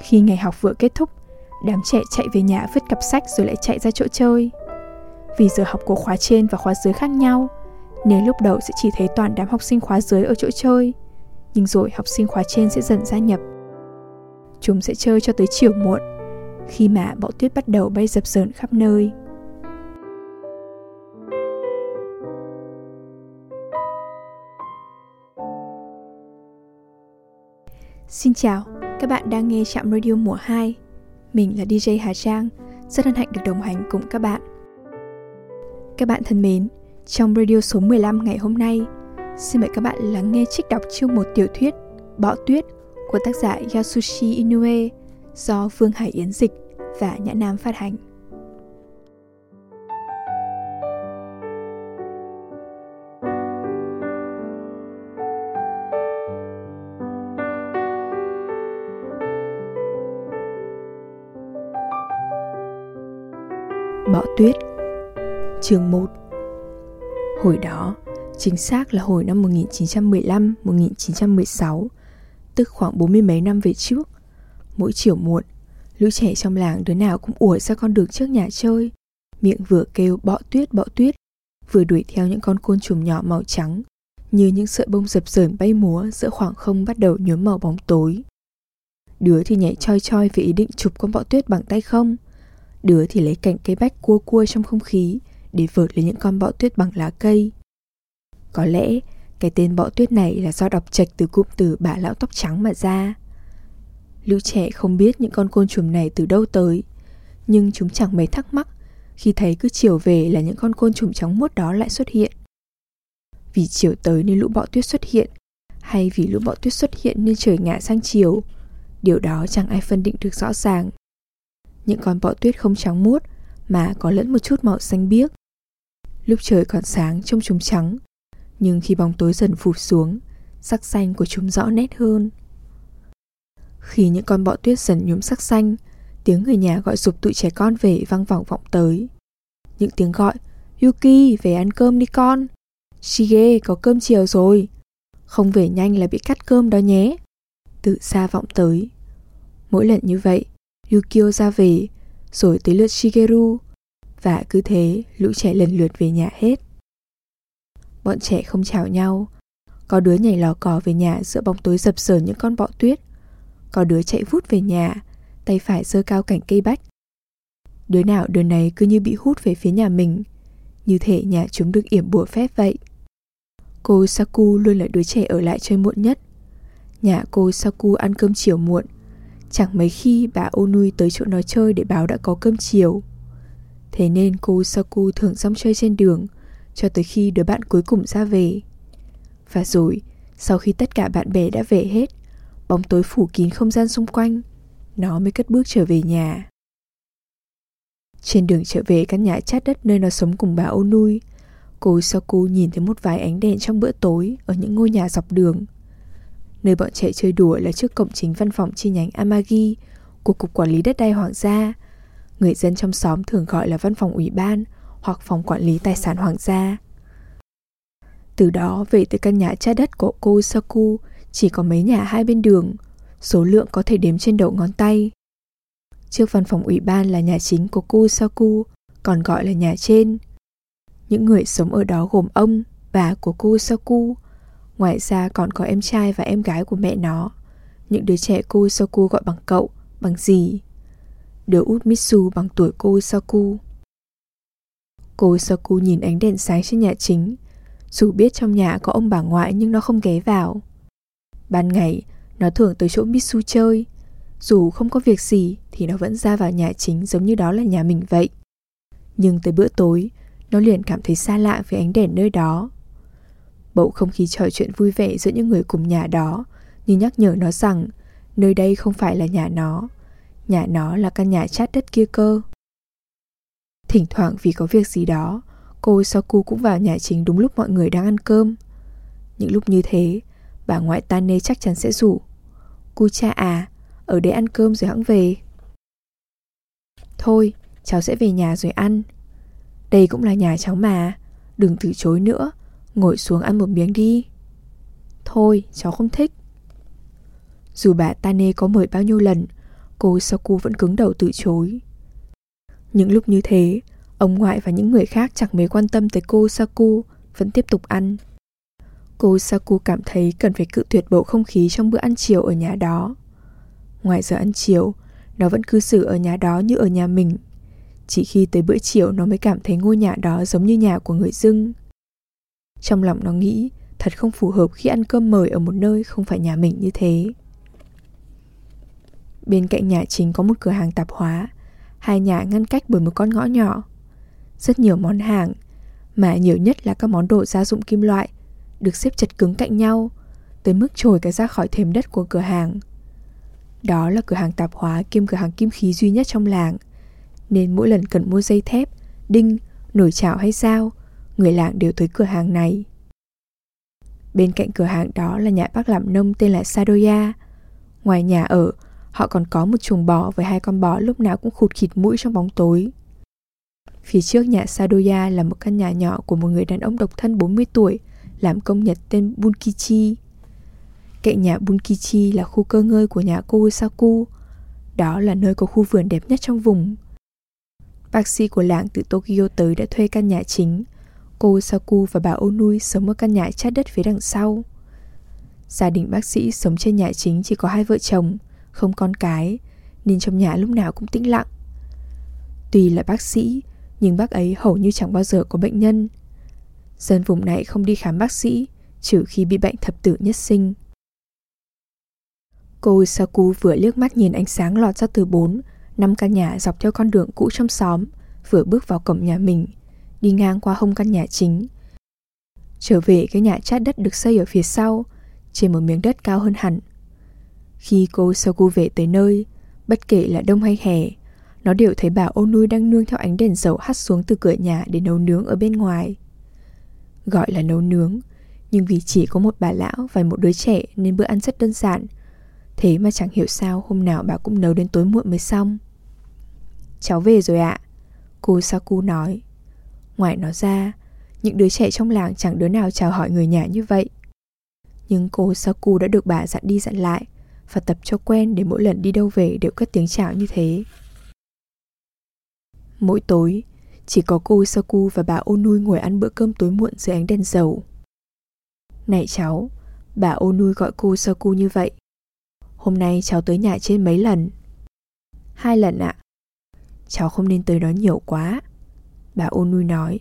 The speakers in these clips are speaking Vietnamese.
Khi ngày học vừa kết thúc, đám trẻ chạy về nhà vứt cặp sách rồi lại chạy ra chỗ chơi. Vì giờ học của khóa trên và khóa dưới khác nhau, nên lúc đầu sẽ chỉ thấy toàn đám học sinh khóa dưới ở chỗ chơi, nhưng rồi học sinh khóa trên sẽ dần gia nhập. Chúng sẽ chơi cho tới chiều muộn, khi mà bão tuyết bắt đầu bay dập dờn khắp nơi. Xin chào, các bạn đang nghe Trạm Radio mùa 2. Mình là DJ Hà Trang, rất hân hạnh được đồng hành cùng các bạn. Các bạn thân mến, trong radio số 15 ngày hôm nay, xin mời các bạn lắng nghe trích đọc chương một tiểu thuyết Bọ Tuyết của tác giả Yasushi Inoue do Vương Hải Yến dịch và Nhã Nam phát hành. Bọ tuyết Chương 1 Hồi đó, chính xác là hồi năm 1915-1916, tức khoảng bốn mươi mấy năm về trước. Mỗi chiều muộn, lũ trẻ trong làng đứa nào cũng ủa ra con đường trước nhà chơi, miệng vừa kêu bọ tuyết bọ tuyết, vừa đuổi theo những con côn trùng nhỏ màu trắng, như những sợi bông dập dờn bay múa giữa khoảng không bắt đầu nhuốm màu bóng tối. Đứa thì nhảy choi choi về ý định chụp con bọ tuyết bằng tay không, đứa thì lấy cạnh cây bách cua cua trong không khí để vượt lên những con bọ tuyết bằng lá cây. Có lẽ cái tên bọ tuyết này là do đọc trạch từ cụm từ bà lão tóc trắng mà ra. Lũ trẻ không biết những con côn trùng này từ đâu tới, nhưng chúng chẳng mấy thắc mắc khi thấy cứ chiều về là những con côn trùng trắng muốt đó lại xuất hiện. Vì chiều tới nên lũ bọ tuyết xuất hiện, hay vì lũ bọ tuyết xuất hiện nên trời ngả sang chiều, điều đó chẳng ai phân định được rõ ràng. Những con bọ tuyết không trắng muốt mà có lẫn một chút màu xanh biếc. Lúc trời còn sáng trông chúng trắng, nhưng khi bóng tối dần phụt xuống, sắc xanh của chúng rõ nét hơn. Khi những con bọ tuyết dần nhuốm sắc xanh, tiếng người nhà gọi dục tụi trẻ con về vang vọng vọng tới. Những tiếng gọi, Yuki về ăn cơm đi con. Shige có cơm chiều rồi. Không về nhanh là bị cắt cơm đó nhé. Từ xa vọng tới. Mỗi lần như vậy, Yukio ra về, rồi tới lượt Shigeru. Và cứ thế, lũ trẻ lần lượt về nhà hết. Bọn trẻ không chào nhau. Có đứa nhảy lò cò về nhà giữa bóng tối dập dờn những con bọ tuyết. Có đứa chạy vút về nhà, tay phải giơ cao cành cây bách. Đứa nào đứa này cứ như bị hút về phía nhà mình, như thể nhà chúng được yểm bùa phép vậy. Cô Saku luôn là đứa trẻ ở lại chơi muộn nhất. Nhà cô Saku ăn cơm chiều muộn, Chẳng mấy khi bà Onui tới chỗ nó chơi để báo đã có cơm chiều. Thế nên cô Saku thường xong chơi trên đường, Cho tới khi đứa bạn cuối cùng ra về. Và rồi, Sau khi tất cả bạn bè đã về hết, Bóng tối phủ kín không gian xung quanh, Nó mới cất bước trở về nhà. Trên đường trở về căn nhà chát đất nơi nó sống cùng bà Onui, Cô Saku nhìn thấy một vài ánh đèn trong bữa tối Ở những ngôi nhà dọc đường. Nơi bọn trẻ chơi đùa là trước cổng chính văn phòng chi nhánh Amagi của Cục Quản lý Đất đai Hoàng gia. Người dân trong xóm thường gọi là văn phòng ủy ban hoặc phòng quản lý tài sản hoàng gia. Từ đó về tới căn nhà cha đất của cô Saku chỉ có mấy nhà hai bên đường, số lượng có thể đếm trên đầu ngón tay. Trước văn phòng ủy ban là nhà chính của cô Saku, còn gọi là nhà trên. Những người sống ở đó gồm ông, bà của cô Saku, Ngoài ra còn có em trai và em gái của mẹ nó. Những đứa trẻ cô Saku gọi bằng cậu, bằng gì? Đứa út Mitsu bằng tuổi cô Saku Cô. Saku nhìn ánh đèn sáng trên nhà chính. Dù biết trong nhà có ông bà ngoại nhưng nó không ghé vào. Ban ngày, nó thường tới chỗ Mitsu chơi. Dù không có việc gì thì nó vẫn ra vào nhà chính giống như đó là nhà mình vậy. Nhưng tới bữa tối, nó liền cảm thấy xa lạ với ánh đèn nơi đó. Bầu không khí trò chuyện vui vẻ giữa những người cùng nhà đó như nhắc nhở nó rằng nơi đây không phải là nhà nó. Nhà nó là căn nhà chát đất kia cơ. Thỉnh thoảng vì có việc gì đó, cô Soku cũng vào nhà chính đúng lúc mọi người đang ăn cơm. Những lúc như thế, bà ngoại Tane chắc chắn sẽ rủ. Cu cha à, ở đây ăn cơm rồi hãng về. Thôi, cháu sẽ về nhà rồi ăn. Đây cũng là nhà cháu mà, đừng từ chối nữa, Ngồi xuống ăn một miếng đi. Thôi, cháu không thích. Dù bà Tane có mời bao nhiêu lần, Cô Saku vẫn cứng đầu từ chối. Những lúc như thế, Ông ngoại và những người khác chẳng mấy quan tâm tới cô Saku, Vẫn tiếp tục ăn. Cô Saku cảm thấy cần phải cự tuyệt bầu không khí trong bữa ăn chiều ở nhà đó. Ngoài giờ ăn chiều, Nó vẫn cư xử ở nhà đó như ở nhà mình. Chỉ khi tới bữa chiều nó mới cảm thấy ngôi nhà đó giống như nhà của người dưng. Trong lòng nó nghĩ Thật không phù hợp khi ăn cơm mời ở một nơi không phải nhà mình như thế. Bên cạnh nhà chính có một cửa hàng tạp hóa. Hai nhà ngăn cách bởi một con ngõ nhỏ. Rất nhiều món hàng Mà nhiều nhất là các món đồ gia dụng kim loại Được xếp chật cứng cạnh nhau Tới mức trồi cả ra khỏi thềm đất của cửa hàng. Đó là cửa hàng tạp hóa kiêm cửa hàng kim khí duy nhất trong làng Nên mỗi lần cần mua dây thép, đinh, nổi chảo hay sao Người làng đều tới cửa hàng này Bên cạnh cửa hàng đó là nhà bác làm nông tên là Sadoya Ngoài nhà ở Họ còn có một chuồng bò với hai con bò lúc nào cũng khụt khịt mũi trong bóng tối. Phía trước nhà Sadoya là một căn nhà nhỏ của một người đàn ông độc thân 40 tuổi, làm công nhật tên Bunkichi. Cạnh nhà Bunkichi là khu cơ ngơi của nhà Kosaku. Đó là nơi có khu vườn đẹp nhất trong vùng. Bác sĩ của làng từ Tokyo tới đã thuê căn nhà chính. Cô Saku và bà Onui sống ở căn nhà chát đất phía đằng sau. Gia đình bác sĩ sống trên nhà chính chỉ có hai vợ chồng – không con cái nên trong nhà lúc nào cũng tĩnh lặng. Tuy là bác sĩ, nhưng bác ấy hầu như chẳng bao giờ có bệnh nhân. Dân vùng này không đi khám bác sĩ, trừ khi bị bệnh thập tử nhất sinh. Cô Saku vừa liếc mắt nhìn ánh sáng lọt ra từ bốn, năm căn nhà dọc theo con đường cũ trong xóm, vừa bước vào cổng nhà mình, đi ngang qua hông căn nhà chính. Trở về cái nhà chát đất được xây ở phía sau, trên một miếng đất cao hơn hẳn, khi cô Soku về tới nơi, bất kể là đông hay hè, nó đều thấy bà Onui đang nương theo ánh đèn dầu hắt xuống từ cửa nhà để nấu nướng ở bên ngoài. Gọi là nấu nướng, nhưng vì chỉ có một bà lão và một đứa trẻ nên bữa ăn rất đơn giản. Thế mà chẳng hiểu sao hôm nào bà cũng nấu đến tối muộn mới xong. Cháu về rồi ạ, cô Saku nói. Ngoài nó ra, những đứa trẻ trong làng chẳng đứa nào chào hỏi người nhà như vậy. Nhưng cô Saku đã được bà dặn đi dặn lại và tập cho quen để mỗi lần đi đâu về đều cất tiếng chào như thế. Mỗi tối, chỉ có cô Saku và bà Onui ngồi ăn bữa cơm tối muộn dưới ánh đèn dầu. Này cháu, bà Onui gọi cô Saku như vậy. Hôm nay cháu tới nhà trên mấy lần? Hai lần ạ. Cháu không nên tới đó nhiều quá. Bà Onui nói.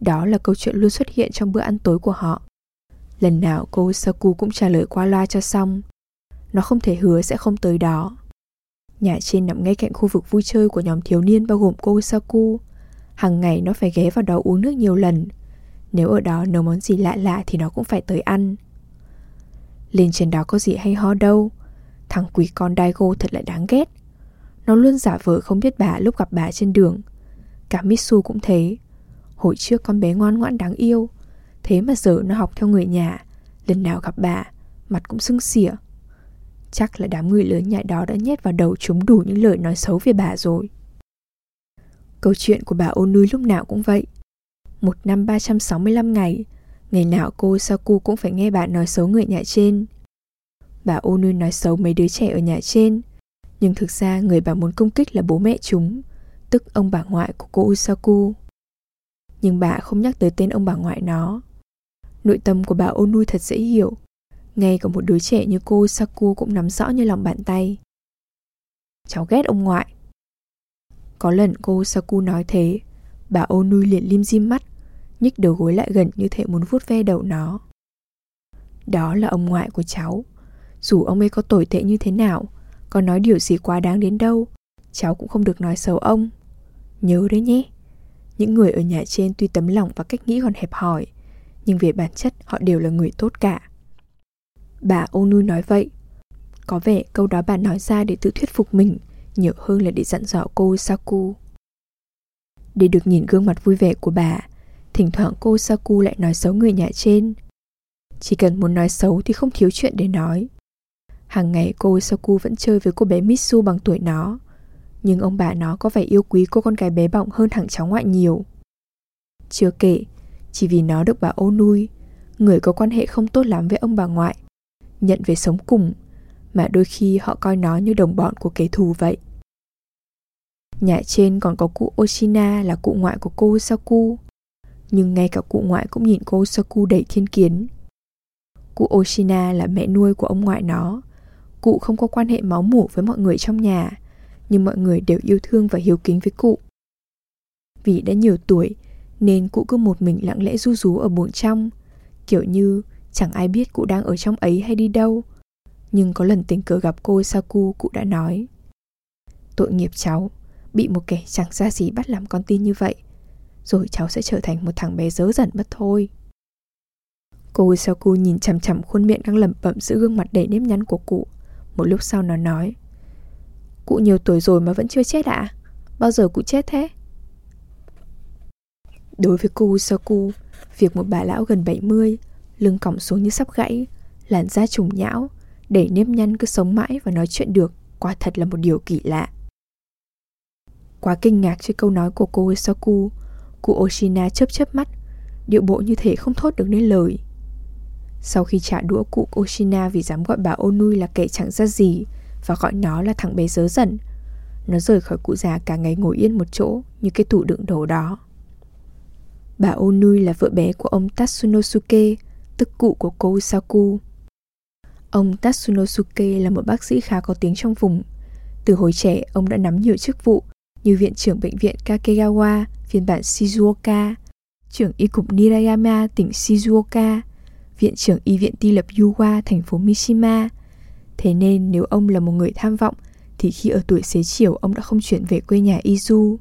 Đó là câu chuyện luôn xuất hiện trong bữa ăn tối của họ. Lần nào cô Saku cũng trả lời qua loa cho xong nó không thể hứa sẽ không tới đó. Nhà trên nằm ngay cạnh khu vực vui chơi của nhóm thiếu niên bao gồm cô Saku. Hằng ngày nó phải ghé vào đó uống nước nhiều lần. Nếu ở đó nấu món gì lạ lạ thì nó cũng phải tới ăn. Lên trên đó có gì hay ho đâu. Thằng quỷ con Daigo thật là đáng ghét. Nó luôn giả vờ không biết bà lúc gặp bà trên đường. Cả Mitsu cũng thế. Hồi trước con bé ngoan ngoãn đáng yêu. Thế mà giờ nó học theo người nhà. Lần nào gặp bà, mặt cũng sưng xỉa. Chắc là đám người lớn nhà đó đã nhét vào đầu chúng đủ những lời nói xấu về bà rồi. Câu chuyện của bà ô núi lúc nào cũng vậy. Một năm 365 ngày, ngày nào cô Saku cũng phải nghe bà nói xấu người nhà trên. Bà ô nuôi nói xấu mấy đứa trẻ ở nhà trên, nhưng thực ra người bà muốn công kích là bố mẹ chúng, tức ông bà ngoại của cô Usaku. Nhưng bà không nhắc tới tên ông bà ngoại nó. Nội tâm của bà Onui thật dễ hiểu. Ngay cả một đứa trẻ như cô Usaku cũng nắm rõ như lòng bàn tay. Cháu ghét ông ngoại. Có lần cô Usaku nói thế, bà Onui liền lim dim mắt, nhích đầu gối lại gần như thể muốn vuốt ve đầu nó. Đó là ông ngoại của cháu. Dù ông ấy có tồi tệ như thế nào, có nói điều gì quá đáng đến đâu, cháu cũng không được nói xấu ông. Nhớ đấy nhé. Những người ở nhà trên tuy tấm lòng và cách nghĩ còn hẹp hòi, nhưng về bản chất họ đều là người tốt cả. Bà Onu nói vậy. Có vẻ câu đó bà nói ra để tự thuyết phục mình, nhiều hơn là để dặn dò cô Saku. Để được nhìn gương mặt vui vẻ của bà, thỉnh thoảng cô Saku lại nói xấu người nhà trên. Chỉ cần muốn nói xấu thì không thiếu chuyện để nói. Hàng ngày cô Saku vẫn chơi với cô bé Mitsu bằng tuổi nó. Nhưng ông bà nó có vẻ yêu quý cô con gái bé bỏng hơn thằng cháu ngoại nhiều. Chưa kể, chỉ vì nó được bà ô nuôi, người có quan hệ không tốt lắm với ông bà ngoại, nhận về sống cùng mà đôi khi họ coi nó như đồng bọn của kẻ thù vậy. Nhà trên còn có cụ Oshina là cụ ngoại của cô Saku. Nhưng ngay cả cụ ngoại cũng nhìn cô Saku đầy thiên kiến. Cụ Oshina là mẹ nuôi của ông ngoại nó. Cụ không có quan hệ máu mủ với mọi người trong nhà, nhưng mọi người đều yêu thương và hiếu kính với cụ. Vì đã nhiều tuổi nên cụ cứ một mình lặng lẽ ru rú ở buồng trong, kiểu như chẳng ai biết cụ đang ở trong ấy hay đi đâu. Nhưng có lần tình cờ gặp cô Saku, cụ đã nói Tội nghiệp cháu, bị một kẻ chẳng ra gì bắt làm con tin như vậy Rồi cháu sẽ trở thành một thằng bé dớ dẩn mất thôi Cô Saku nhìn chằm chằm khuôn miệng đang lẩm bẩm giữa gương mặt đầy nếp nhăn của cụ Một lúc sau nó nói Cụ nhiều tuổi rồi mà vẫn chưa chết ạ à? Bao giờ cụ chết thế? Đối với cô Saku, Việc một bà lão gần 70 Lưng còng xuống như sắp gãy, Làn da trùng nhão, Để nếp nhăn cứ sống mãi và nói chuyện được Quả thật là một điều kỳ lạ Quá kinh ngạc trước câu nói của cô Saku, Cụ Oshina chớp chớp mắt, Điệu bộ như thể không thốt được nên lời Sau khi trả đũa cụ Oshina Vì dám gọi bà Onui là kẻ chẳng ra gì và gọi nó là thằng bé dớ dẩn. Nó rời khỏi cụ già cả ngày ngồi yên một chỗ Như cái tủ đựng đồ đó. Bà Onui là vợ bé của ông Tatsunosuke Tức cụ của cô Saku. Ông Tatsunosuke là một bác sĩ khá có tiếng trong vùng. Từ hồi trẻ ông đã nắm nhiều chức vụ như Viện trưởng Bệnh viện Kakegawa, phiên bản Shizuoka, trưởng y cục Nirayama, tỉnh Shizuoka, Viện trưởng Y viện Ti lập Yuwa, thành phố Mishima. Thế nên nếu ông là một người tham vọng, thì khi ở tuổi xế chiều ông đã không chuyển về quê nhà Izu.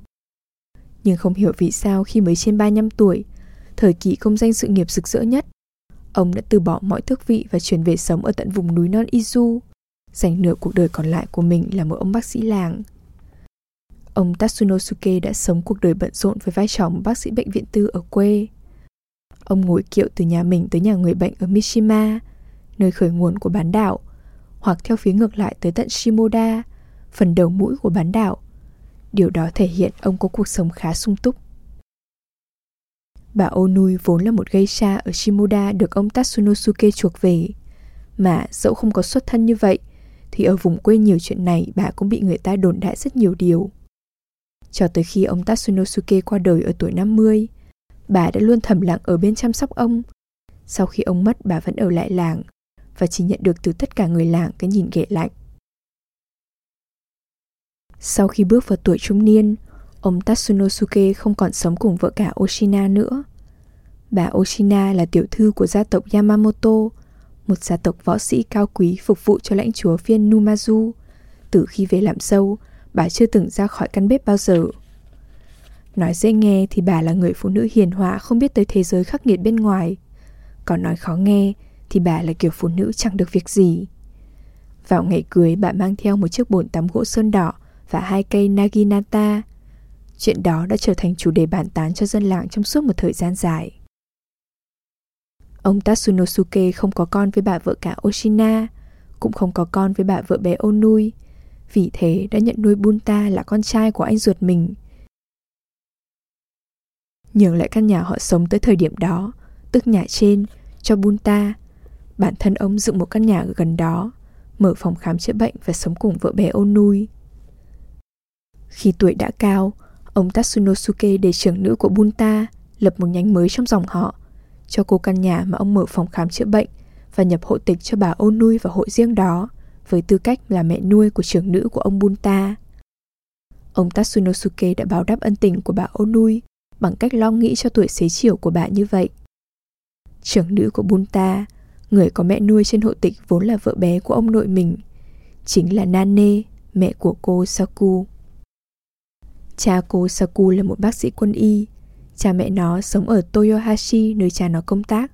Nhưng không hiểu vì sao khi mới trên 35 tuổi, thời kỳ công danh sự nghiệp rực rỡ nhất, ông đã từ bỏ mọi tước vị và chuyển về sống ở tận vùng núi non Izu, dành nửa cuộc đời còn lại của mình là một ông bác sĩ làng. Ông Tatsunosuke đã sống cuộc đời bận rộn với vai trò một bác sĩ bệnh viện tư ở quê. Ông ngồi kiệu từ nhà mình tới nhà người bệnh ở Mishima, nơi khởi nguồn của bán đảo, hoặc theo phía ngược lại tới tận Shimoda, phần đầu mũi của bán đảo. Điều đó thể hiện ông có cuộc sống khá sung túc. Bà Onui vốn là một geisha ở Shimoda được ông Tatsunosuke chuộc về. Mà dẫu không có xuất thân như vậy, thì ở vùng quê nhiều chuyện này bà cũng bị người ta đồn đại rất nhiều điều. Cho tới khi ông Tatsunosuke qua đời ở tuổi 50, bà đã luôn thầm lặng ở bên chăm sóc ông. Sau khi ông mất bà vẫn ở lại làng và chỉ nhận được từ tất cả người làng cái nhìn ghệ lạnh. Sau khi bước vào tuổi trung niên, ông Tatsunosuke không còn sống cùng vợ cả Oshina nữa. Bà Oshina là tiểu thư của gia tộc Yamamoto, một gia tộc võ sĩ cao quý phục vụ cho lãnh chúa phiên Numazu. Từ khi về làm sâu, bà chưa từng ra khỏi căn bếp bao giờ. Nói dễ nghe thì bà là người phụ nữ hiền hòa không biết tới thế giới khắc nghiệt bên ngoài. Còn nói khó nghe thì bà là kiểu phụ nữ chẳng được việc gì. Vào ngày cưới bà mang theo một chiếc bồn tắm gỗ sơn đỏ và hai cây naginata. Chuyện đó đã trở thành chủ đề bàn tán cho dân làng trong suốt một thời gian dài. Ông Tatsunosuke không có con với bà vợ cả Oshina, cũng không có con với bà vợ bé Onui, vì thế đã nhận nuôi Bunta là con trai của anh ruột mình. Nhường lại căn nhà họ sống tới thời điểm đó, tức nhà trên, cho Bunta. Bản thân ông dựng một căn nhà ở gần đó, mở phòng khám chữa bệnh và sống cùng vợ bé ôn nuôi. Khi tuổi đã cao, ông Tatsunosuke để trưởng nữ của Bunta lập một nhánh mới trong dòng họ, cho cô căn nhà mà ông mở phòng khám chữa bệnh và nhập hộ tịch cho bà ôn nuôi vào hội riêng đó với tư cách là mẹ nuôi của trưởng nữ của ông Bunta. Ông Tatsunosuke đã báo đáp ân tình của bà Onui bằng cách lo nghĩ cho tuổi xế chiều của bà như vậy. Trưởng nữ của Bunta, người có mẹ nuôi trên hộ tịch vốn là vợ bé của ông nội mình, chính là Nane, mẹ của cô Saku. Cha cô Saku là một bác sĩ quân y, cha mẹ nó sống ở Toyohashi nơi cha nó công tác.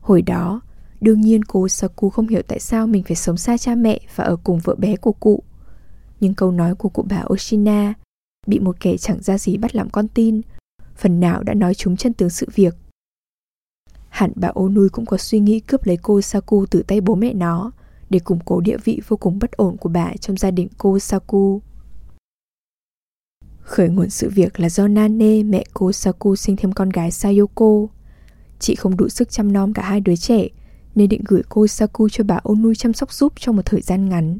Hồi đó, Đương nhiên cô Saku không hiểu tại sao mình phải sống xa cha mẹ và ở cùng vợ bé của cụ. Nhưng câu nói của cụ bà Oshina bị một kẻ chẳng ra gì bắt làm con tin, phần nào đã nói trúng chân tướng sự việc. Hẳn bà Onui cũng có suy nghĩ cướp lấy cô Saku từ tay bố mẹ nó để củng cố địa vị vô cùng bất ổn của bà trong gia đình cô Saku. Khởi nguồn sự việc là do Nane, mẹ cô Saku sinh thêm con gái Sayoko. Chị không đủ sức chăm nom cả hai đứa trẻ nên định gửi cô Saku cho bà Onui chăm sóc giúp trong một thời gian ngắn.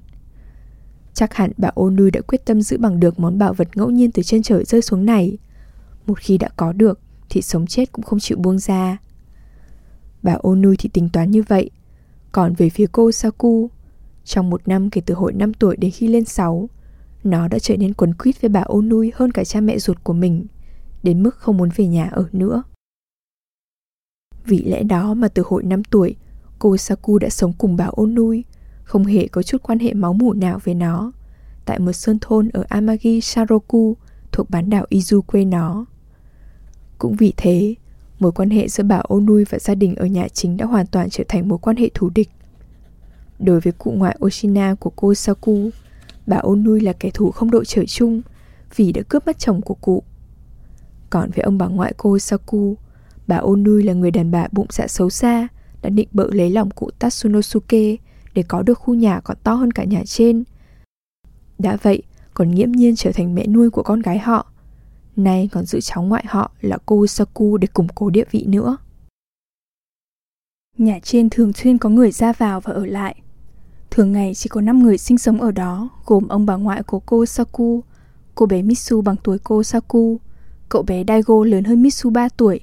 Chắc hẳn bà Onui đã quyết tâm giữ bằng được món bảo vật ngẫu nhiên từ trên trời rơi xuống này. Một khi đã có được thì sống chết cũng không chịu buông ra. Bà Onu thì tính toán như vậy. Còn về phía cô Saku, trong một năm kể từ hồi 5 tuổi đến khi lên 6, nó đã trở nên quấn quýt với bà Onui hơn cả cha mẹ ruột của mình, đến mức không muốn về nhà ở nữa. Vì lẽ đó mà từ hồi 5 tuổi, cô Saku đã sống cùng bà Onui, không hề có chút quan hệ máu mủ nào với nó, tại một sơn thôn ở Amagi Sharoku thuộc bán đảo Izu quê nó. Cũng vì thế, mối quan hệ giữa bà Onui và gia đình ở nhà chính đã hoàn toàn trở thành mối quan hệ thù địch. Đối với cụ ngoại Oshina của cô Saku, bà Onui là kẻ thù không đội trời chung vì đã cướp mất chồng của cụ. Còn với ông bà ngoại cô Saku, bà Onui là người đàn bà bụng dạ xấu xa, đã định bợ lấy lòng cụ Tatsunosuke để có được khu nhà còn to hơn cả nhà trên. Đã vậy, còn nghiễm nhiên trở thành mẹ nuôi của con gái họ. Nay còn giữ cháu ngoại họ là cô Saku để củng cố địa vị nữa. Nhà trên thường xuyên có người ra vào và ở lại. Thường ngày chỉ có 5 người sinh sống ở đó, gồm ông bà ngoại của cô Saku, cô bé Mitsu bằng tuổi cô Saku, cậu bé Daigo lớn hơn Mitsu 3 tuổi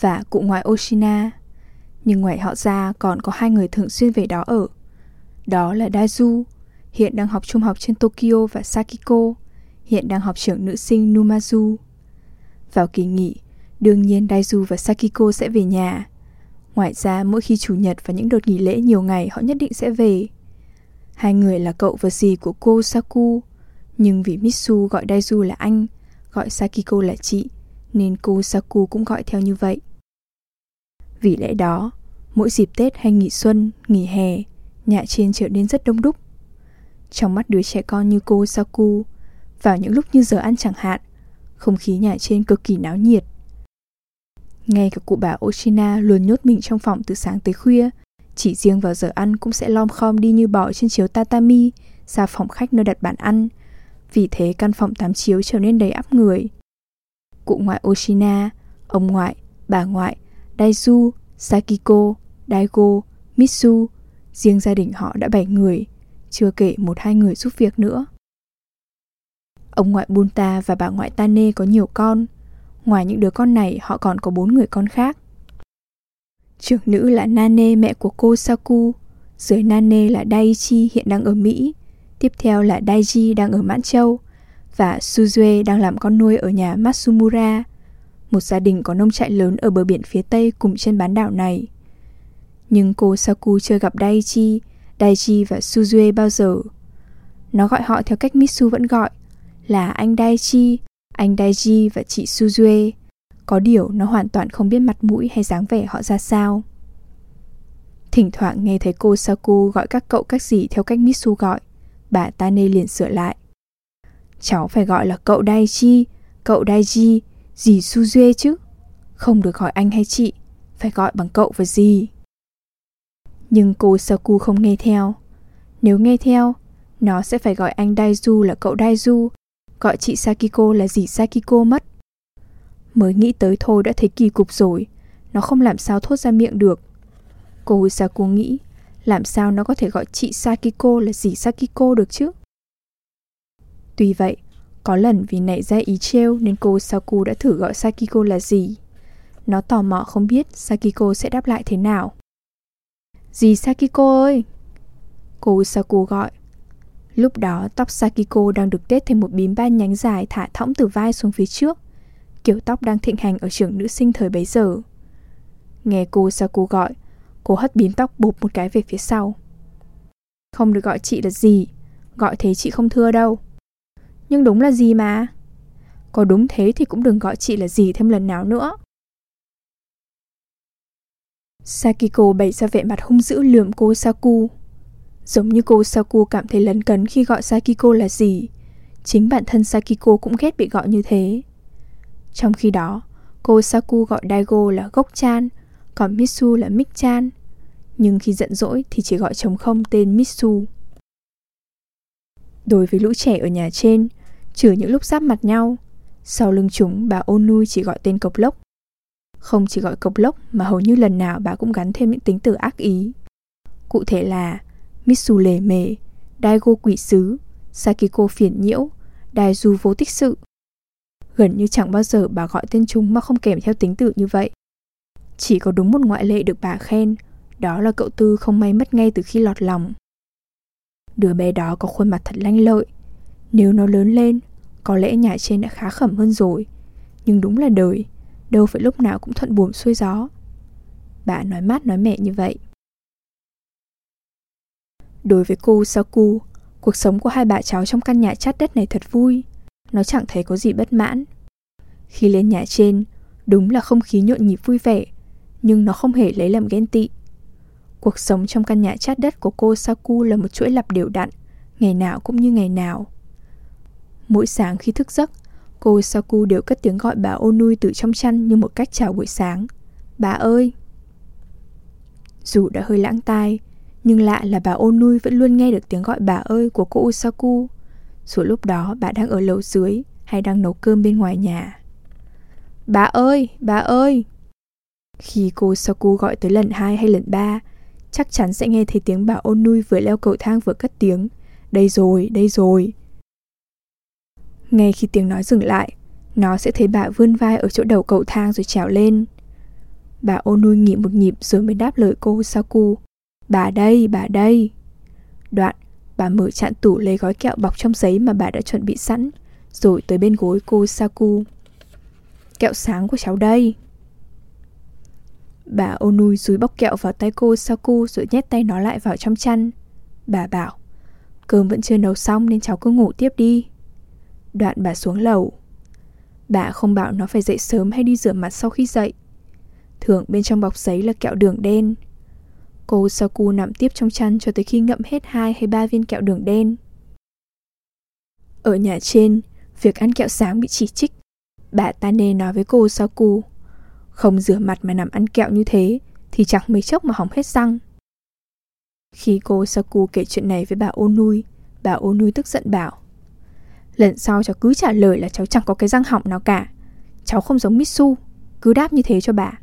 và cụ ngoại Oshina. Nhưng ngoài họ ra còn có hai người thường xuyên về đó ở. Đó là Daizu, hiện đang học trung học trên Tokyo và Sakiko, hiện đang học trưởng nữ sinh Numazu. Vào kỳ nghỉ, đương nhiên Daisu và Sakiko sẽ về nhà. Ngoài ra, mỗi khi chủ nhật và những đợt nghỉ lễ nhiều ngày họ nhất định sẽ về. Hai người là cậu và dì của cô Saku, nhưng vì Mitsu gọi Daisu là anh, gọi Sakiko là chị, nên cô Saku cũng gọi theo như vậy. Vì lẽ đó, mỗi dịp Tết hay nghỉ xuân, nghỉ hè, nhà trên trở nên rất đông đúc. Trong mắt đứa trẻ con như cô Saku, vào những lúc như giờ ăn chẳng hạn, không khí nhà trên cực kỳ náo nhiệt. Ngay cả cụ bà Oshina luôn nhốt mình trong phòng từ sáng tới khuya, chỉ riêng vào giờ ăn cũng sẽ lom khom đi như bò trên chiếu tatami ra phòng khách nơi đặt bàn ăn. Vì thế căn phòng tám chiếu trở nên đầy áp người. Cụ ngoại Oshina, ông ngoại, bà ngoại, Daisu, Sakiko, Daigo, Mitsu, riêng gia đình họ đã 7 người, chưa kể một hai người giúp việc nữa. Ông ngoại Bunta và bà ngoại Tane có nhiều con. Ngoài những đứa con này, họ còn có bốn người con khác. Trưởng nữ là Nane mẹ của cô Saku, dưới Nane là Daichi hiện đang ở Mỹ, tiếp theo là Daiji đang ở Mãn Châu và Suzue đang làm con nuôi ở nhà Matsumura, một gia đình có nông trại lớn ở bờ biển phía tây cùng trên bán đảo này. Nhưng cô Saku chưa gặp Daichi, Daichi và Suzue bao giờ. Nó gọi họ theo cách Mitsu vẫn gọi, là anh Daichi, anh Daiji và chị Suzue. Có điều nó hoàn toàn không biết mặt mũi hay dáng vẻ họ ra sao. Thỉnh thoảng nghe thấy cô Saku gọi các cậu các gì theo cách Mitsu gọi, bà Tane liền sửa lại. Cháu phải gọi là cậu Daichi, cậu Daiji, dì Suzue chứ. Không được gọi anh hay chị, phải gọi bằng cậu và dì. Nhưng cô Saku không nghe theo. Nếu nghe theo, nó sẽ phải gọi anh Daiju là cậu Daiju gọi chị Sakiko là dì Sakiko mất. Mới nghĩ tới thôi đã thấy kỳ cục rồi, nó không làm sao thốt ra miệng được. Cô Saku nghĩ, làm sao nó có thể gọi chị Sakiko là dì Sakiko được chứ? Tuy vậy, có lần vì nảy ra ý trêu nên cô Saku đã thử gọi Sakiko là gì. Nó tò mò không biết Sakiko sẽ đáp lại thế nào. Dì Sakiko ơi! Cô Saku gọi. Lúc đó tóc Sakiko đang được tết thêm một bím ba nhánh dài thả thõng từ vai xuống phía trước. Kiểu tóc đang thịnh hành ở trường nữ sinh thời bấy giờ. Nghe cô Saku gọi, cô hất bím tóc bụp một cái về phía sau. Không được gọi chị là gì, gọi thế chị không thưa đâu. Nhưng đúng là gì mà. Có đúng thế thì cũng đừng gọi chị là gì thêm lần nào nữa. Sakiko bày ra vẻ mặt hung dữ lườm cô Saku. Giống như cô Saku cảm thấy lấn cấn khi gọi Sakiko là gì, chính bản thân Sakiko cũng ghét bị gọi như thế. Trong khi đó, cô Saku gọi Daigo là Gốc Chan, còn Mitsu là Mik Chan. Nhưng khi giận dỗi thì chỉ gọi trống không tên Mitsu. Đối với lũ trẻ ở nhà trên, trừ những lúc giáp mặt nhau, sau lưng chúng bà ôn nuôi chỉ gọi tên cộc lốc. Không chỉ gọi cộc lốc mà hầu như lần nào bà cũng gắn thêm những tính từ ác ý. Cụ thể là Mitsu lề mề, Daigo quỷ sứ, Sakiko phiền nhiễu, Daiju vô tích sự. Gần như chẳng bao giờ bà gọi tên chúng mà không kèm theo tính tự như vậy. Chỉ có đúng một ngoại lệ được bà khen, đó là cậu Tư không may mất ngay từ khi lọt lòng. Đứa bé đó có khuôn mặt thật lanh lợi. Nếu nó lớn lên, có lẽ nhà trên đã khá khẩm hơn rồi. Nhưng đúng là đời, đâu phải lúc nào cũng thuận buồm xuôi gió. Bà nói mát nói mẹ như vậy. Đối với cô Saku, cuộc sống của hai bà cháu trong căn nhà chát đất này thật vui. Nó chẳng thấy có gì bất mãn. Khi lên nhà trên, đúng là không khí nhộn nhịp vui vẻ, nhưng nó không hề lấy làm ghen tị. Cuộc sống trong căn nhà chát đất của cô Saku là một chuỗi lặp đều đặn, ngày nào cũng như ngày nào. Mỗi sáng khi thức giấc, cô Saku đều cất tiếng gọi bà Onui từ trong chăn như một cách chào buổi sáng. Bà ơi! Dù đã hơi lãng tai, nhưng lạ là bà Onui vẫn luôn nghe được tiếng gọi bà ơi của cô Usaku. Dù lúc đó bà đang ở lầu dưới hay đang nấu cơm bên ngoài nhà. Bà ơi, bà ơi! Khi cô Saku gọi tới lần hai hay lần ba, chắc chắn sẽ nghe thấy tiếng bà Onui vừa leo cầu thang vừa cất tiếng. Đây rồi, đây rồi. Ngay khi tiếng nói dừng lại, nó sẽ thấy bà vươn vai ở chỗ đầu cầu thang rồi trèo lên. Bà Onui nghỉ một nhịp rồi mới đáp lời cô Saku. Bà đây, bà đây. Đoạn, bà mở chạn tủ lấy gói kẹo bọc trong giấy mà bà đã chuẩn bị sẵn, rồi tới bên gối cô Saku. Kẹo sáng của cháu đây. Bà Onui dúi bóc kẹo vào tay cô Saku rồi nhét tay nó lại vào trong chăn. Bà bảo, cơm vẫn chưa nấu xong nên cháu cứ ngủ tiếp đi. Đoạn bà xuống lầu. Bà không bảo nó phải dậy sớm hay đi rửa mặt sau khi dậy. Thường bên trong bọc giấy là kẹo đường đen. Cô Saku nằm tiếp trong chăn cho tới khi ngậm hết hai hay ba viên kẹo đường đen. Ở nhà trên, việc ăn kẹo sáng bị chỉ trích. Bà Tane nói với cô Saku, không rửa mặt mà nằm ăn kẹo như thế thì chẳng mấy chốc mà hỏng hết răng. Khi cô Saku kể chuyện này với bà Onui, bà Onui tức giận bảo Lần sau cháu cứ trả lời là cháu chẳng có cái răng hỏng nào cả. Cháu không giống Mitsu, cứ đáp như thế cho bà.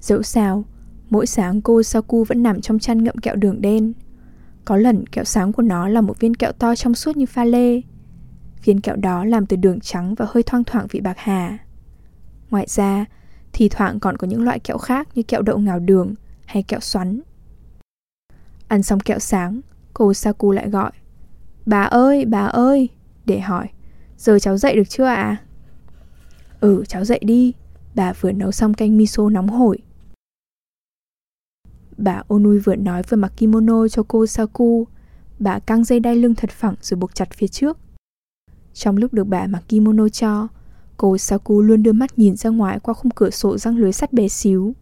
Dẫu sao, mỗi sáng cô Saku vẫn nằm trong chăn ngậm kẹo đường đen. Có lần kẹo sáng của nó là một viên kẹo to trong suốt như pha lê. Viên kẹo đó làm từ đường trắng và hơi thoang thoảng vị bạc hà. Ngoài ra, thì thoảng còn có những loại kẹo khác như kẹo đậu ngào đường hay kẹo xoắn. Ăn xong kẹo sáng, cô Saku lại gọi. Bà ơi, bà ơi, để hỏi, giờ cháu dậy được chưa ạ? À? Ừ, cháu dậy đi, bà vừa nấu xong canh miso nóng hổi. Bà Onui vừa nói vừa mặc kimono cho cô Saku. Bà căng dây đai lưng thật phẳng rồi buộc chặt phía trước. Trong lúc được bà mặc kimono cho, cô Saku luôn đưa mắt nhìn ra ngoài qua khung cửa sổ răng lưới sắt bé xíu.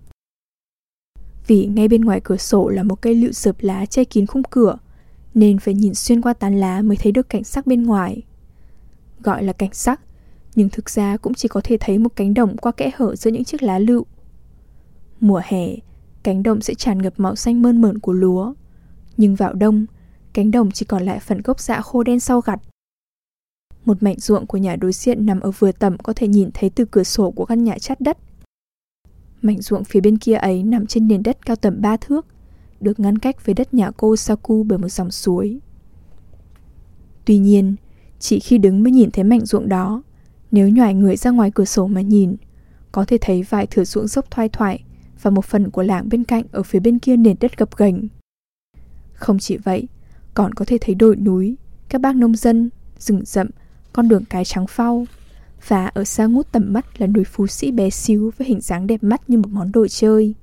Vì ngay bên ngoài cửa sổ là một cây lựu sợp lá che kín khung cửa, nên phải nhìn xuyên qua tán lá mới thấy được cảnh sắc bên ngoài. Gọi là cảnh sắc, nhưng thực ra cũng chỉ có thể thấy một cánh đồng qua kẽ hở giữa những chiếc lá lựu. Mùa hè, cánh đồng sẽ tràn ngập màu xanh mơn mởn của lúa. Nhưng vào đông, cánh đồng chỉ còn lại phần gốc dạ khô đen sau gặt. Một mảnh ruộng của nhà đối diện nằm ở vừa tầm có thể nhìn thấy từ cửa sổ của căn nhà chát đất. Mảnh ruộng phía bên kia ấy nằm trên nền đất cao tầm 3 thước, được ngăn cách với đất nhà cô Saku bởi một dòng suối. Tuy nhiên, chỉ khi đứng mới nhìn thấy mảnh ruộng đó, nếu nhòi người ra ngoài cửa sổ mà nhìn, có thể thấy vài thửa ruộng dốc thoai thoải và một phần của làng bên cạnh ở phía bên kia nền đất gập ghềnh. Không chỉ vậy, còn có thể thấy đồi núi, các bác nông dân, rừng rậm, con đường cái trắng phau. Và ở xa ngút tầm mắt là núi phú sĩ bé xíu với hình dáng đẹp mắt như một món đồ chơi.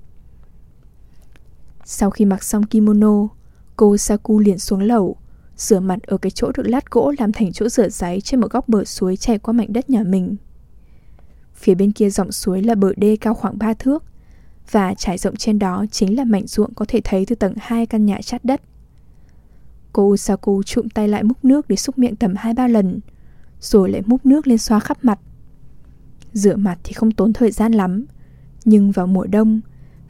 Sau khi mặc xong kimono, cô Saku liền xuống lầu, rửa mặt ở cái chỗ được lát gỗ làm thành chỗ rửa giấy trên một góc bờ suối chảy qua mảnh đất nhà mình. Phía bên kia dòng suối là bờ đê cao khoảng 3 thước, và trải rộng trên đó chính là mảnh ruộng có thể thấy từ tầng 2 căn nhà chát đất. Cô Usaku trụm tay lại múc nước để xúc miệng tầm 2-3 lần, rồi lại múc nước lên xoa khắp mặt. Rửa mặt thì không tốn thời gian lắm, nhưng vào mùa đông,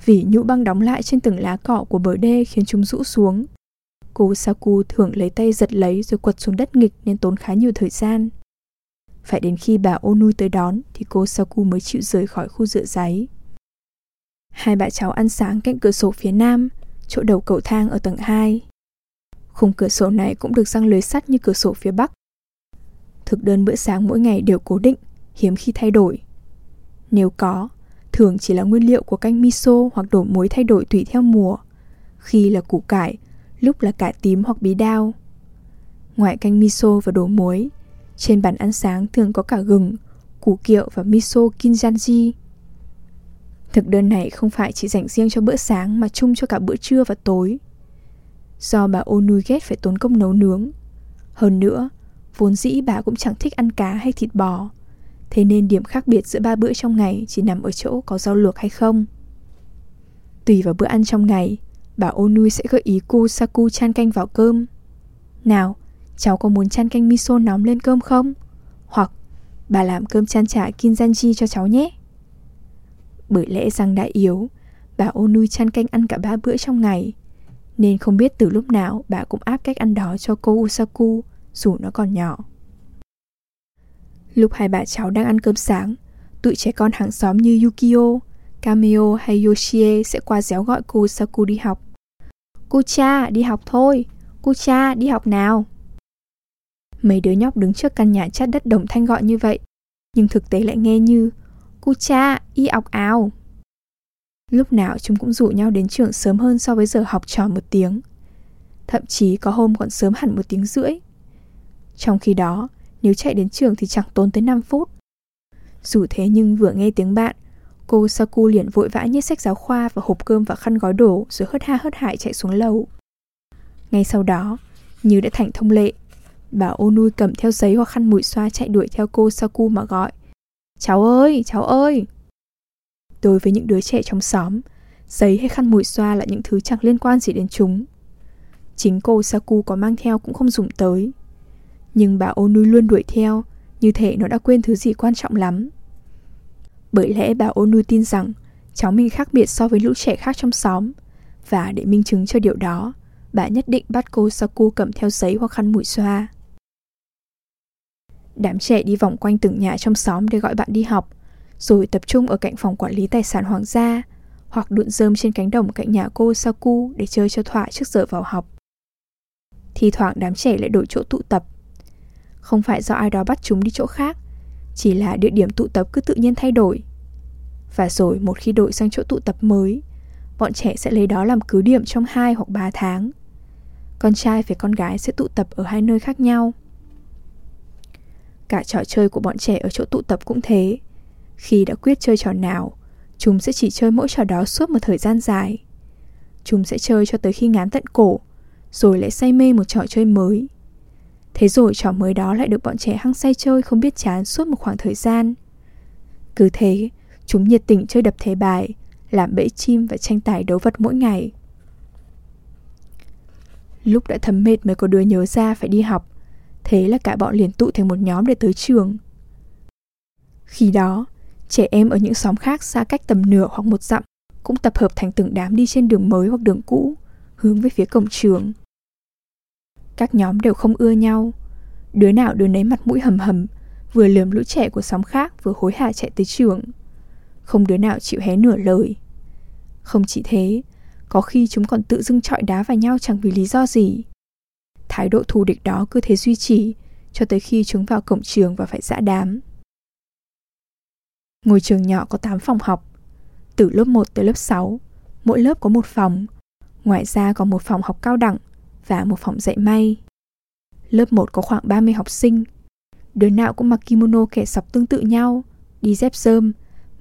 vì nhũ băng đóng lại trên từng lá cỏ của bờ đê khiến chúng rũ xuống. Cô Saku thường lấy tay giật lấy rồi quật xuống đất nghịch nên tốn khá nhiều thời gian. Phải đến khi bà Onui tới đón thì cô Saku mới chịu rời khỏi khu rửa giấy. Hai bà cháu ăn sáng cạnh cửa sổ phía nam, chỗ đầu cầu thang ở tầng 2. Khung cửa sổ này cũng được răng lưới sắt như cửa sổ phía bắc. Thực đơn bữa sáng mỗi ngày đều cố định, hiếm khi thay đổi. Nếu có, thường chỉ là nguyên liệu của canh miso hoặc đổ muối thay đổi tùy theo mùa. Khi là củ cải, lúc là cải tím hoặc bí đao. Ngoài canh miso và đổ muối, trên bàn ăn sáng thường có cả gừng, củ kiệu và miso kinjanji. Thực đơn này không phải chỉ dành riêng cho bữa sáng mà chung cho cả bữa trưa và tối. Do bà ô nuôi ghét phải tốn công nấu nướng. Hơn nữa, vốn dĩ bà cũng chẳng thích ăn cá hay thịt bò. Thế nên điểm khác biệt giữa ba bữa trong ngày chỉ nằm ở chỗ có rau luộc hay không. Tùy vào bữa ăn trong ngày, bà ô nuôi sẽ gợi ý cô Saku chan canh vào cơm. Nào, cháu có muốn chan canh miso nóng lên cơm không? Hoặc bà làm cơm chan chả kinjanji cho cháu nhé. Bởi lẽ răng đã yếu, bà Onui chăn canh ăn cả ba bữa trong ngày. Nên không biết từ lúc nào bà cũng áp cách ăn đó cho cô Usaku, dù nó còn nhỏ. Lúc hai bà cháu đang ăn cơm sáng, tụi trẻ con hàng xóm như Yukio, Kameo hay Yoshie sẽ qua réo gọi cô Usaku đi học. Cô cha, đi học thôi. Cô cha, đi học nào. Mấy đứa nhóc đứng trước căn nhà chát đất đồng thanh gọi như vậy, nhưng thực tế lại nghe như cu cha, y ọc ào. Lúc nào chúng cũng rủ nhau đến trường sớm hơn so với giờ học trò một tiếng. Thậm chí có hôm còn sớm hẳn một tiếng rưỡi. Trong khi đó, nếu chạy đến trường thì chẳng tốn tới 5 phút. Dù thế nhưng vừa nghe tiếng bạn, cô Saku liền vội vã nhét sách giáo khoa và hộp cơm và khăn gói đổ rồi hớt ha hớt hại chạy xuống lầu. Ngay sau đó, như đã thành thông lệ, bà Onui cầm theo giấy hoặc khăn mùi xoa chạy đuổi theo cô Saku mà gọi – Cháu ơi, cháu ơi! Đối với những đứa trẻ trong xóm, giấy hay khăn mùi xoa là những thứ chẳng liên quan gì đến chúng. Chính cô Saku có mang theo cũng không dùng tới. Nhưng bà Onui luôn đuổi theo, như thể nó đã quên thứ gì quan trọng lắm. Bởi lẽ bà Onui tin rằng cháu mình khác biệt so với lũ trẻ khác trong xóm. Và để minh chứng cho điều đó, bà nhất định bắt cô Saku cầm theo giấy hoặc khăn mùi xoa. Đám trẻ đi vòng quanh từng nhà trong xóm để gọi bạn đi học, rồi tập trung ở cạnh phòng quản lý tài sản hoàng gia, hoặc đụn rơm trên cánh đồng cạnh nhà cô Saku để chơi cho thỏa trước giờ vào học. Thì thoảng đám trẻ lại đổi chỗ tụ tập. Không phải do ai đó bắt chúng đi chỗ khác, chỉ là địa điểm tụ tập cứ tự nhiên thay đổi. Và rồi một khi đổi sang chỗ tụ tập mới, bọn trẻ sẽ lấy đó làm cứ điểm trong 2 hoặc 3 tháng. Con trai và con gái sẽ tụ tập ở hai nơi khác nhau. Cả trò chơi của bọn trẻ ở chỗ tụ tập cũng thế. Khi đã quyết chơi trò nào, chúng sẽ chỉ chơi mỗi trò đó suốt một thời gian dài. Chúng sẽ chơi cho tới khi ngán tận cổ, rồi lại say mê một trò chơi mới. Thế rồi trò mới đó lại được bọn trẻ hăng say chơi không biết chán suốt một khoảng thời gian. Cứ thế, chúng nhiệt tình chơi đập thế bài, làm bẫy chim và tranh tài đấu vật mỗi ngày. Lúc đã thấm mệt mới có đứa nhớ ra phải đi học Thế là cả bọn liền tụ thành một nhóm để tới trường. Khi đó, trẻ em ở những xóm khác xa cách tầm nửa hoặc một dặm cũng tập hợp thành từng đám đi trên đường mới hoặc đường cũ, hướng về phía cổng trường. Các nhóm đều không ưa nhau, đứa nào đứa nấy mặt mũi hầm hầm, vừa lườm lũ trẻ của xóm khác vừa hối hả chạy tới trường. Không đứa nào chịu hé nửa lời. Không chỉ thế, có khi chúng còn tự dưng trọi đá vào nhau chẳng vì lý do gì. Thái độ thù địch đó cứ thế duy trì cho tới khi chúng vào cổng trường và phải dã đám. Ngôi trường nhỏ có 8 phòng học, từ lớp 1 tới lớp 6, mỗi lớp có một phòng, ngoài ra có một phòng học cao đẳng và một phòng dạy may. Lớp 1 có khoảng 30 học sinh, đứa nào cũng mặc kimono kẻ sọc tương tự nhau, đi dép sơm,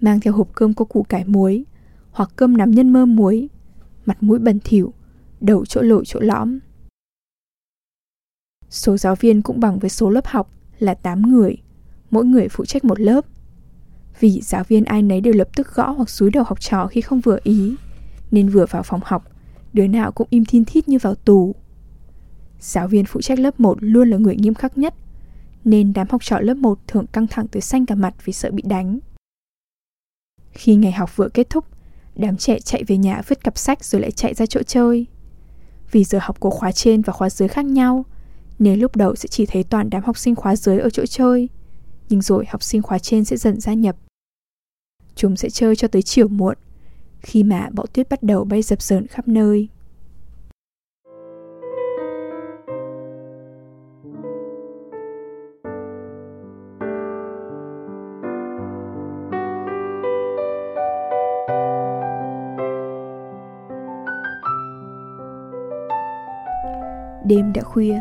mang theo hộp cơm có củ cải muối, hoặc cơm nắm nhân mơ muối, mặt mũi bẩn thỉu, đầu chỗ lồi chỗ lõm. Số giáo viên cũng bằng với số lớp học là 8 người, mỗi người phụ trách một lớp. Vì giáo viên ai nấy đều lập tức gõ hoặc xúi đầu học trò khi không vừa ý, nên vừa vào phòng học, đứa nào cũng im thiên thít như vào tù. Giáo viên phụ trách lớp 1 luôn là người nghiêm khắc nhất, nên đám học trò lớp 1 thường căng thẳng tới xanh cả mặt vì sợ bị đánh. Khi ngày học vừa kết thúc, đám trẻ chạy về nhà vứt cặp sách rồi lại chạy ra chỗ chơi. Vì giờ học của khóa trên và khóa dưới khác nhau, nếu lúc đầu sẽ chỉ thấy toàn đám học sinh khóa dưới ở chỗ chơi, nhưng rồi học sinh khóa trên sẽ dần gia nhập. Chúng sẽ chơi cho tới chiều muộn, khi mà bão tuyết bắt đầu bay dập dờn khắp nơi. Đêm đã khuya,